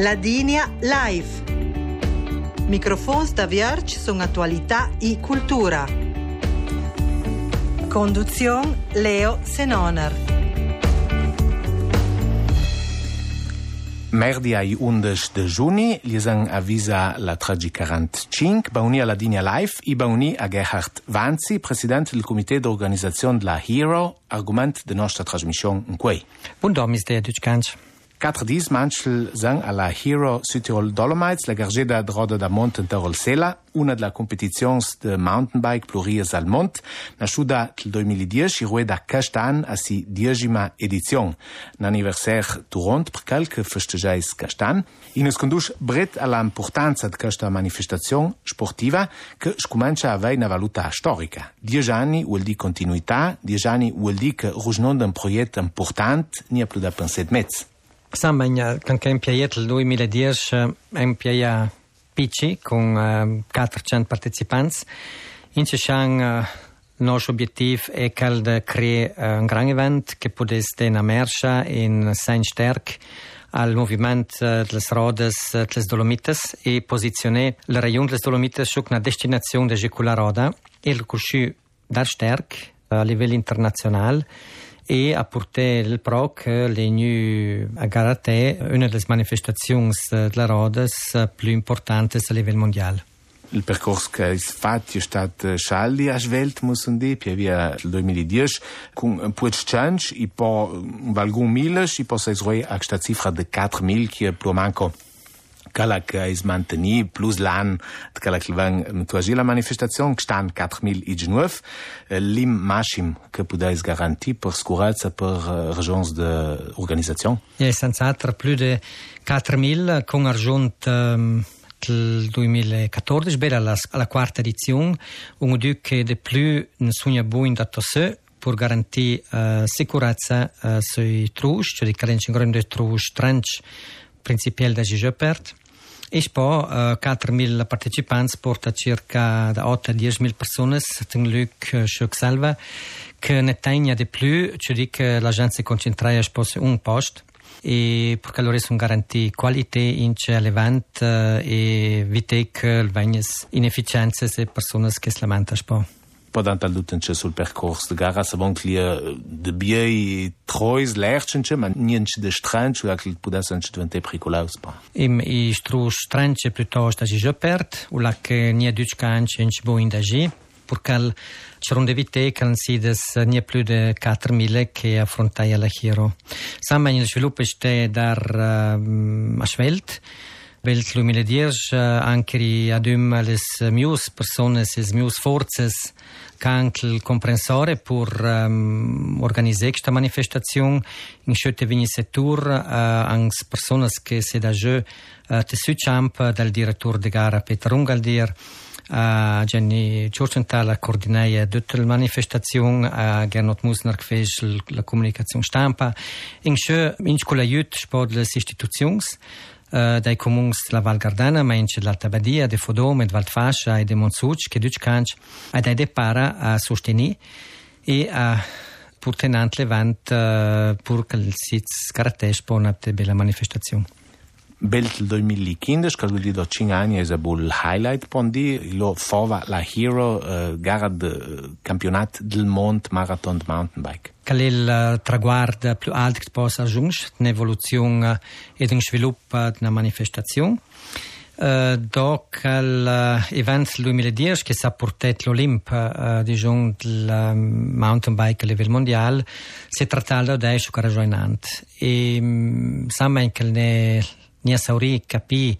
La Dinia Live. Microfons da Vierge sono attualità e cultura. Conduzione Leo Senoner. Merdi ai 11 de giugno, gli avvisa la tragica 45, bauni alla Dinia Life e bauni a Gerhard Vanzi, presidente del comitè d'organizzazione della HERO, argomento della nostra trasmissione in cui. Buongiorno, Mr. Dutschkanz. 410 manchel sang alla Hero Südtirol Dolomites, la gargeda droda da Monte Terolsela, una de la competizions de mountainbike pluries al Mont, nasciuta nel 2010 e rueda castan a si diegima edizion. N'anniversaire Turont, per cal che festeggiais castan, in es condus bret alla importanza de questa manifestazion sportiva che scomancia a avei una valuta storica. Dieci anni vuol di continuità, dieci anni vuol di che rusnonda un proiect important, ni a più da penset mezz. Mezzo. Sambagna, kan che impiaiet il 2010 eh, impiaia pici con eh, 400 partecipanti. In Cescian eh, nostro obiettivo è quel di creare eh, un gran event che potesse una merce in sein sterk al movimento eh, delle rodas eh, delle Dolomites e posizionare la regione delle Dolomites su una destinazione di quella roda e il cusci dar sterk a livello internazionale et apporter le proc, l'ENU a Garaté, une des manifestations de la Rodes plus importantes a livello mondiale. Il percorso che è fatto è stato eh, scialli a Svelt, Mussundì, più via il 2010, con un po' di change, e poi un valgun mille, e poi si è a questa cifra di 4.000 che è più manco. Kalak is manteni plus l'an de Kalaklivan mtoaji la manifestacion kstan 4019 lim mashim que pudais garanti per scurazza per euh, ragions de organisation. Ja, sans altre plus de 4000 con argent euh, um... 2014, bella alla, alla quarta edizione, un duc che di più non sogna buon dato se per garantire uh, sicurezza uh, sui trus, cioè di cadenza in grande trus, tranci principiel da Gigi Pert. Poi uh, 4.000 partecipanti porta circa da 8 a 10.000 persone, ten Luc uh, selva, che ne tenga di più, cioè di che la gente si concentra su un posto e perché loro sono garantiti qualità in uh, e evitare che vengono inefficienze e persone che si lamentano podant al dutenche sul percors de gara savon clia de biei trois lerchenche man nienche de stranch la che podas anche divente pericolaus pa im i stru stranche piuttosto si je pert u la che nie duch canche in bo indagi purcal c'erano evite che non si des nie più de 4000 che affrontai alla Hero. Samba il sviluppo è dar uh, a Schwelt Pelo que ilumina Dias, äh, anche adum les mius persones, les mius forces, cankel comprensore pur ähm, um, organizare questa manifestazione in scelte vini settur äh, uh, ans personas che se da jeu uh, te suchamp dal direttore de gara Peter Ungaldir a Jenny Giorgenthal a coordinaia d'utel manifestazion a Gernot Musner gfesch la comunicazione stampa. In sche in scola jut sport les istituzions dai comuns la Val Gardana, ma ince l'Alta Badia, de Fodom, de Valdfascia e de Monsuc, che duc canc, ed ai de para a sostenere e a purtenant levant uh, pur che il sits caratteristico per una bella manifestazione. Belt il 2015, che vuol dire 5 anni, è un highlight pondi, lo fava la Hero uh, gara de campionat del mondo marathon de mountain bike. Qual è il traguardo più alto che possa raggiungere, un'evoluzione e un sviluppo di una manifestazione? Uh, doc l'event uh, 2010 che ha portato l'Olimp uh, diciamo, del mountain bike a livello mondiale si è trattato da su caragioinante e um, sembra che ni a sauri capì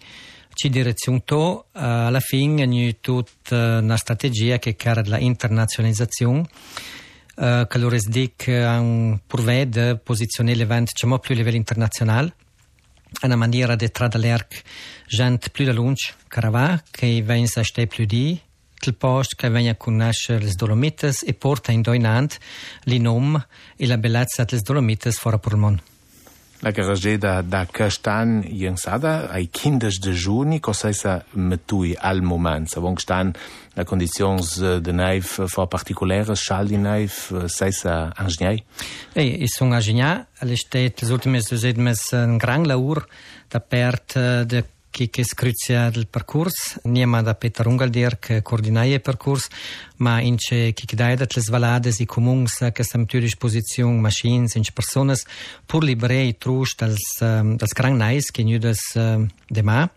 ci direzione to alla fine è tutta una strategia che cara la internazionalizzazione. Uh, che loro dic un purvede posizionare l'evento diciamo più a livello internazionale. Una maniera di tradare gente più da lunch caravà che venga a stare più di il posto che venga a conoscere le Dolomites e porta in doinant il nome e la bellezza delle Dolomites fuori per il mondo La carrageda da Castan llançada ai 15 de junho, ou seja, metui al momento. Sabem que estão as condições de neve for particulares, chal de neve, seja engenhei? É, isso é um engenhei. Ele está, nas últimas é um grande labor, da perto de che, scruzia del percorso, niema da Peter Ungaldir che coordinaia il percorso, ma in che che dai dat les valades i comuns che sam tu disposizione machines in personas pur liberei trus dals dals gran nais che nu das de ma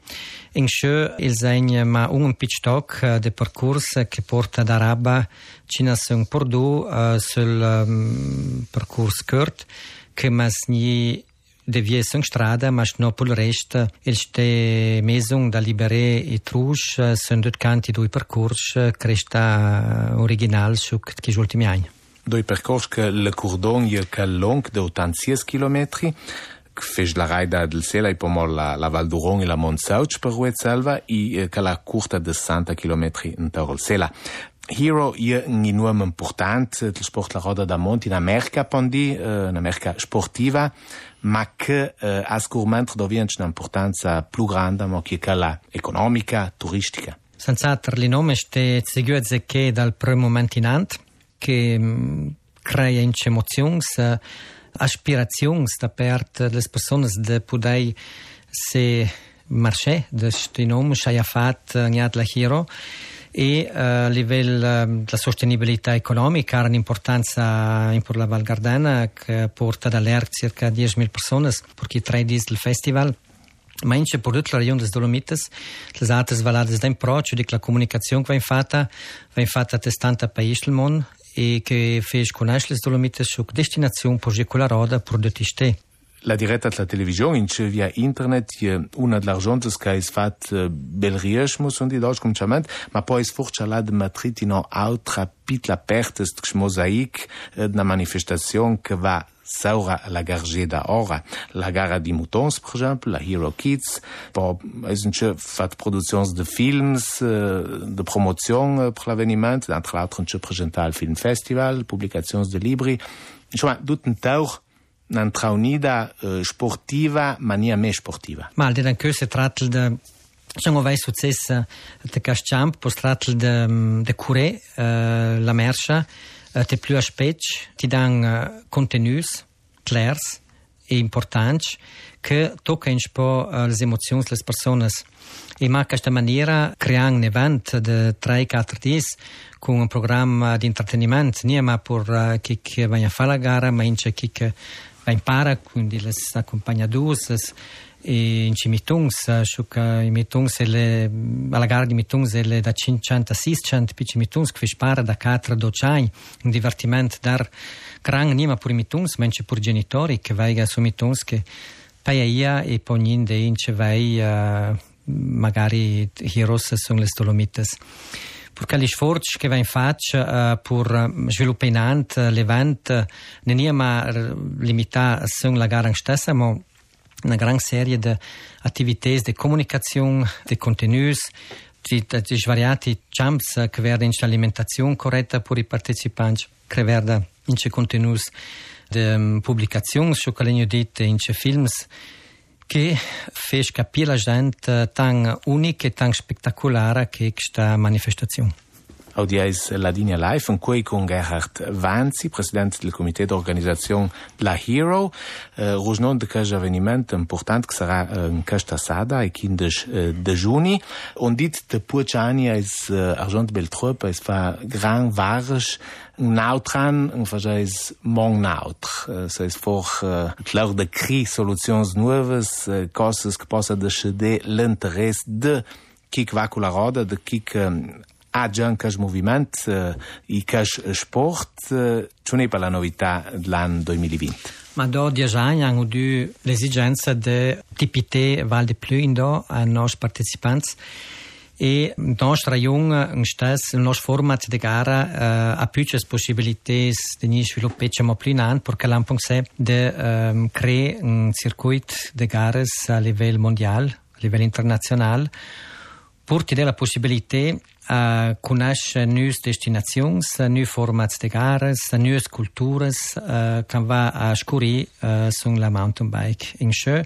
in che il segn ma un pitch talk de percorso che porta da Rabba cina sun pordu sul percorso curt che mas ni deviação estrada, mas não pelo resto, eles têm mesmo da Liberé e Trus, são dois canti due percorsi que está original su que os últimos anos. Doi percorsi che le cordon e che long de 86 km, que fez la raida del Sela e pomor la, la Val d'Uron e la Montsauch per Selva e che la curta de 60 km in Torol Sela. Hero je un enorme important del sport la roda da monte in America, pondi, uh, in America sportiva, ma che uh, ascurment dovienci un'importanza più grande, ma che quella economica, turistica. Senz'altro il nome è seguito che dal primo momento in ant, che um, crea emozioni, aspirazioni da parte delle persone di poter se marché, de questo nome, che ha fatto la Hero, e uh, a livello uh, della sostenibilità economica ha un'importanza in la Val Gardena che porta dall'ERC circa 10.000 persone perché tre dies del festival. Ma per tutta la regione des Dolomites le altre valade da improcio di la comunicazione che va fatta va fatta a 70 paesi del mondo e che fece conoscere le Dolomites su destinazione per quella roda prodotti ste la diretta la televisione ince via internet je una de l'argent che es fat bel riesmo sunt di dolce cominciament ma poi es furcia la de matrit in altra pitla pertest mosaic na manifestazione che va saura la gargeda ora la gara di moutons per exemple la hero kids po esnche fat productions de films de promotion per l'avveniment entre l'altro nche presentar al film festival publications de libri insomma tutto un taur traunida uh, sportiva, ma nie mehr sportiva. Ma al dan se tratta de vai successa de Caschamp, pos tratta de, de cure uh, la uh, te più aspects, ti dan uh, contenus clairs e importanti che toccano un po' uh, le emozioni delle persone. E ma questa maniera creare un evento di 3-4 giorni con un programma di intrattenimento, non ma per uh, chi va a fare la gara, ma anche chi impara, quindi le accompagnatrici e in Cimitungs, sciuca i Mitungs le, alla gara di Mitungs le da 500 a 600 pici Mitungs che spara da 4 a 12 anni, un divertimento dar gran nima pur Mitungs, anche pur genitori che vai su Mitungs che paia e poi niente in ce vai uh, magari heroes sono le Dolomites perché gli sforzi che vengono fatti uh, per sviluppare l'evento non è ma limitato a la gara stessa, ma una gran serie di attività di comunicazione, di contenuti, di, di svariati champs che vedono l'alimentazione corretta per i partecipanti, che vedono in contenuti di um, pubblicazioni, su che detto in films, que fez capir a gente tão única e tão espetacular é que esta manifestação. Oh, Oggi è la linea live in cui con Gerhard Vanzi, presidente del comitè d'organizzazione La Hero, äh, eh, rosnon de quel avvenimento important que sarà eh, äh, in questa sada, il 15 eh, de äh, giugno. On dit de Purciani è eh, Argent Beltrop, è fa gran varisch nautran, in faja è mon nautr. Eh, se for eh, clar de cri soluzioni nuoves, eh, cose che possa decedere l'interesse de chi va con la roda, de chi um, ha già un cas moviment uh, i cas sport, ce n'est pas la novità dell'anno 2020. Ma do dieci anni hanno due l'esigenza di tipite val di più in do ai nostri partecipanti e nostra stas il nostro format de gara uh, a più possibilités de ni sviluppare più in an perché l'ampung se de um, crea un circuit de gares a livello mondiale a livello internazionale pour eh, te eh, eh, la possibilité äh, connaître neue Destinationen, neue Formate de Gares, neue Kulturen, äh, kann man auscuri äh, sur la mountainbike in Schö.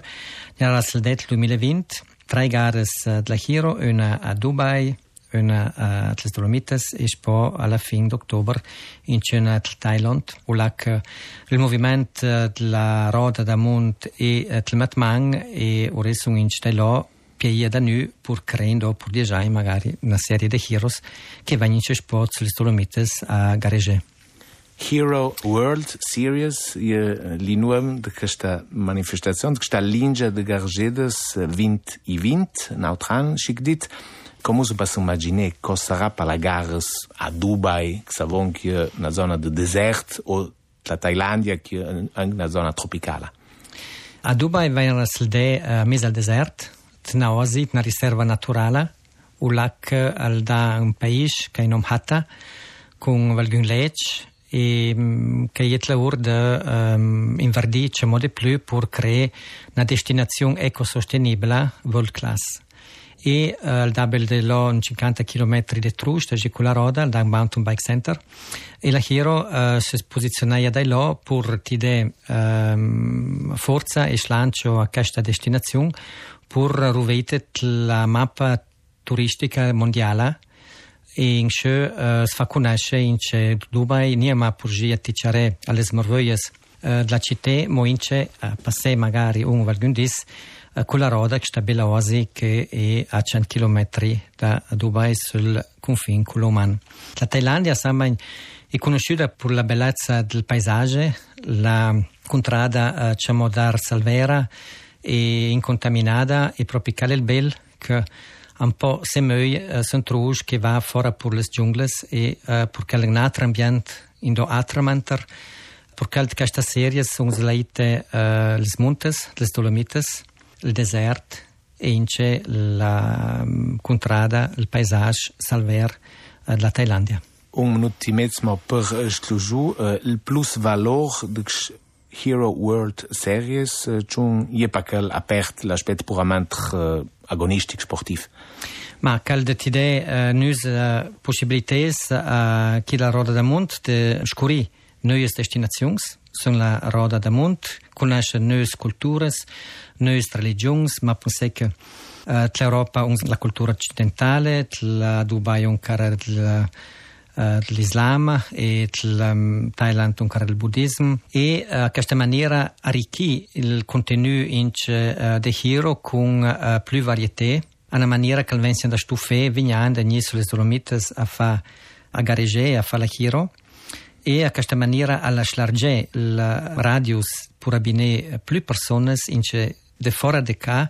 Ja, das ledet 2020, drei gare äh, de la eine a Dubai, eine a les Dolomites e poi alla fine d'ottobre in cena Thailand, o là che il movimento della roda da Mont e Tlematmang e ora sono in Stelò Pia da nu, pur creando, por dejai magari na série de heroes che vengono esposti sulle Dolomites a Garege. Hero World Series e eh, li nuam de questa manifestação, de questa linja de Gargedes 2020, nautran, chic dit, Como se passa imaginar que será para garras a Dubai, que sabem que é na zona de deserto, ou da Tailândia, que é na zona tropical? A Dubai vai ser eh, de mesa mesa deserto, desert, na osi, na riserva naturale, u lac al da un país che non hata, con valgun lech, e che è la ur de um, inverdi ce mode plus pour créer una destinazione ecosostenibile world class. E uh, il dabel de lo 50 km di trusta e con la roda al Mountain Bike Center. E la Hero uh, si posiziona da lo per ti um, forza e slancio a questa destinazione per ruvete la mappa turistica mondiale in che uh, si fa conoscere in che Dubai non è ma per ticciare alle smerveglias uh, della città ma in che uh, passare magari un valgundis quella roda che sta bella oasi che è a 100 km da Dubai sul confine con l'Oman. La Thailandia è conosciuta per la bellezza del paesaggio, la contrada diciamo dar salvera e incontaminada e tropical el bel que un po semeuil uh, eh, s'entrouge que va fora pour les jungles e eh, uh, pour quel un altre ambient indo altre manter pour quel questa serie sont laite uh, eh, les montes, les dolomites, le desert e ince la um, contrada, il paesage salver uh, de la Thailandia. Un minut i per esclusiu, uh, il plus valor de Hero World Series, uh, c'un je pa quel apert l'aspect puramente uh, agonistic sportiv. Ma cal de tide uh, nus uh, possibilités a uh, chi la roda da mont de scuri neues destinazions, sun la roda da mont, conosce neues culturas, neues religions, ma pensei che uh, l'Europa la cultura occidentale, la Dubai un cara l'Islam e il Thailand un cara il buddismo e uh, a questa maniera arricchì il contenuto in uh, de Hero con uh, più varietà una maniera che vengono da stufe vignando sulle Dolomites a fa a gareggiare a fare la Hero e a questa maniera alla slarge il radius per abinare più persone in de fora de cá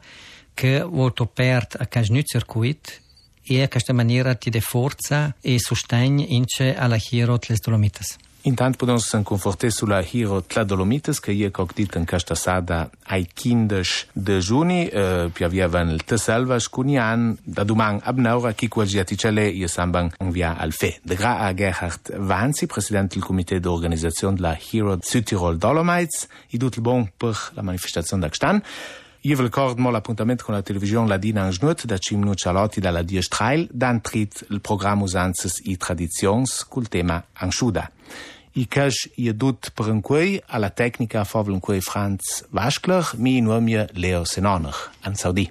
che volto perd a casnu circuit e a questa maniera ti de forza e sostegno ince alla Hero les Dolomites. Intanto podemos se confortar sulla Hero Tla Dolomites, che io cogdit in questa sada ai 15 de giugno, eh, più avevano il Tesselva, scunian, da domani ab neura, chi quel giaticele, io samban un via al fe. De gra a Gerhard Vanzi, presidente del comité d'organisation della Hero Südtirol Dolomites, i dut il bon per la manifestazione da Gstan. Jevil Kordmo, l'appuntament con la television ladina en žnut, da 5 minut xalotti dalla Dia Streil, dan trit il programma Usanzas i Tradizions col tema Ansciuda. I cash i adut per en quei alla tecnica a favol en quei Franz Waschler, mi in uomia Leo Senonach, an Saudi.